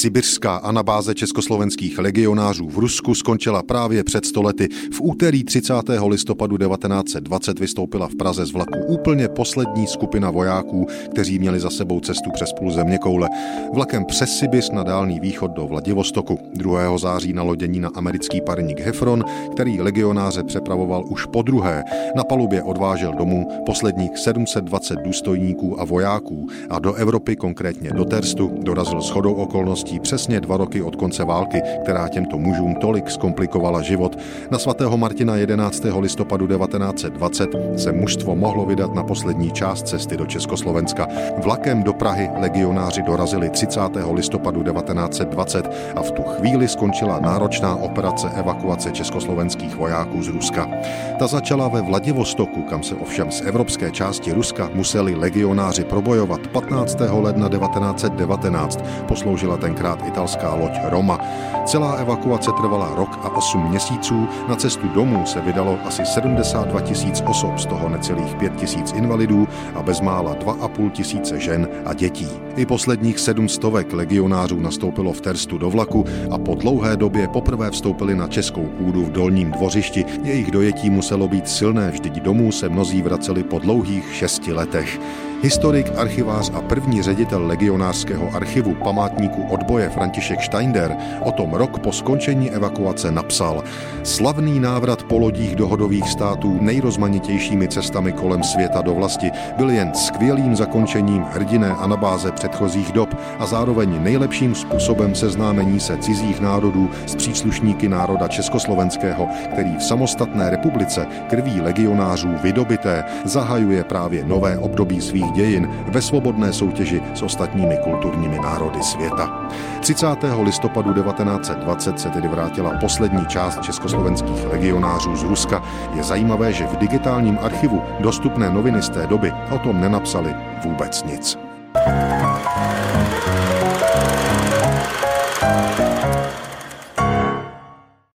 Sibirská anabáze československých legionářů v Rusku skončila právě před stolety. V úterý 30. listopadu 1920 vystoupila v Praze z vlaku úplně poslední skupina vojáků, kteří měli za sebou cestu přes půl země koule. Vlakem přes Sibis na dálný východ do Vladivostoku. 2. září na lodění na americký parník Hefron, který legionáře přepravoval už po druhé. Na palubě odvážel domů posledních 720 důstojníků a vojáků a do Evropy, konkrétně do Terstu, dorazil shodou okolností přesně dva roky od konce války, která těmto mužům tolik zkomplikovala život. Na svatého Martina 11. listopadu 1920 se mužstvo mohlo vydat na poslední část cesty do Československa. Vlakem do Prahy legionáři dorazili 30. listopadu 1920 a v tu chvíli skončila náročná operace evakuace československých vojáků z Ruska. Ta začala ve Vladivostoku, kam se ovšem z evropské části Ruska museli legionáři probojovat 15. ledna 1919. Posloužila tenkrát italská loď Roma. Celá evakuace trvala rok a 8 měsíců. Na cestu domů se vydalo asi 72 tisíc osob, z toho necelých 5 tisíc invalidů a bezmála 2,5 tisíce žen a dětí. I posledních sedm stovek legionářů nastoupilo v Terstu do vlaku a po dlouhé době poprvé vstoupili na českou půdu v dolním dvořišti. Jejich dojetí muselo být silné, vždyť domů se mnozí vraceli po dlouhých šesti letech. Historik, archivář a první ředitel legionářského archivu památníku odboje František Steinder o tom rok po skončení evakuace napsal Slavný návrat po lodích dohodových států nejrozmanitějšími cestami kolem světa do vlasti byl jen skvělým zakončením hrdiné anabáze předchozích dob a zároveň nejlepším způsobem seznámení se cizích národů s příslušníky národa československého, který v samostatné republice krví legionářů vydobité zahajuje právě nové období svých dějin ve svobodné soutěži s ostatními kulturními národy světa. 30. listopadu 1920 se tedy vrátila poslední část československých legionářů z Ruska. Je zajímavé, že v digitálním archivu dostupné noviny z té doby o tom nenapsali vůbec nic. thank you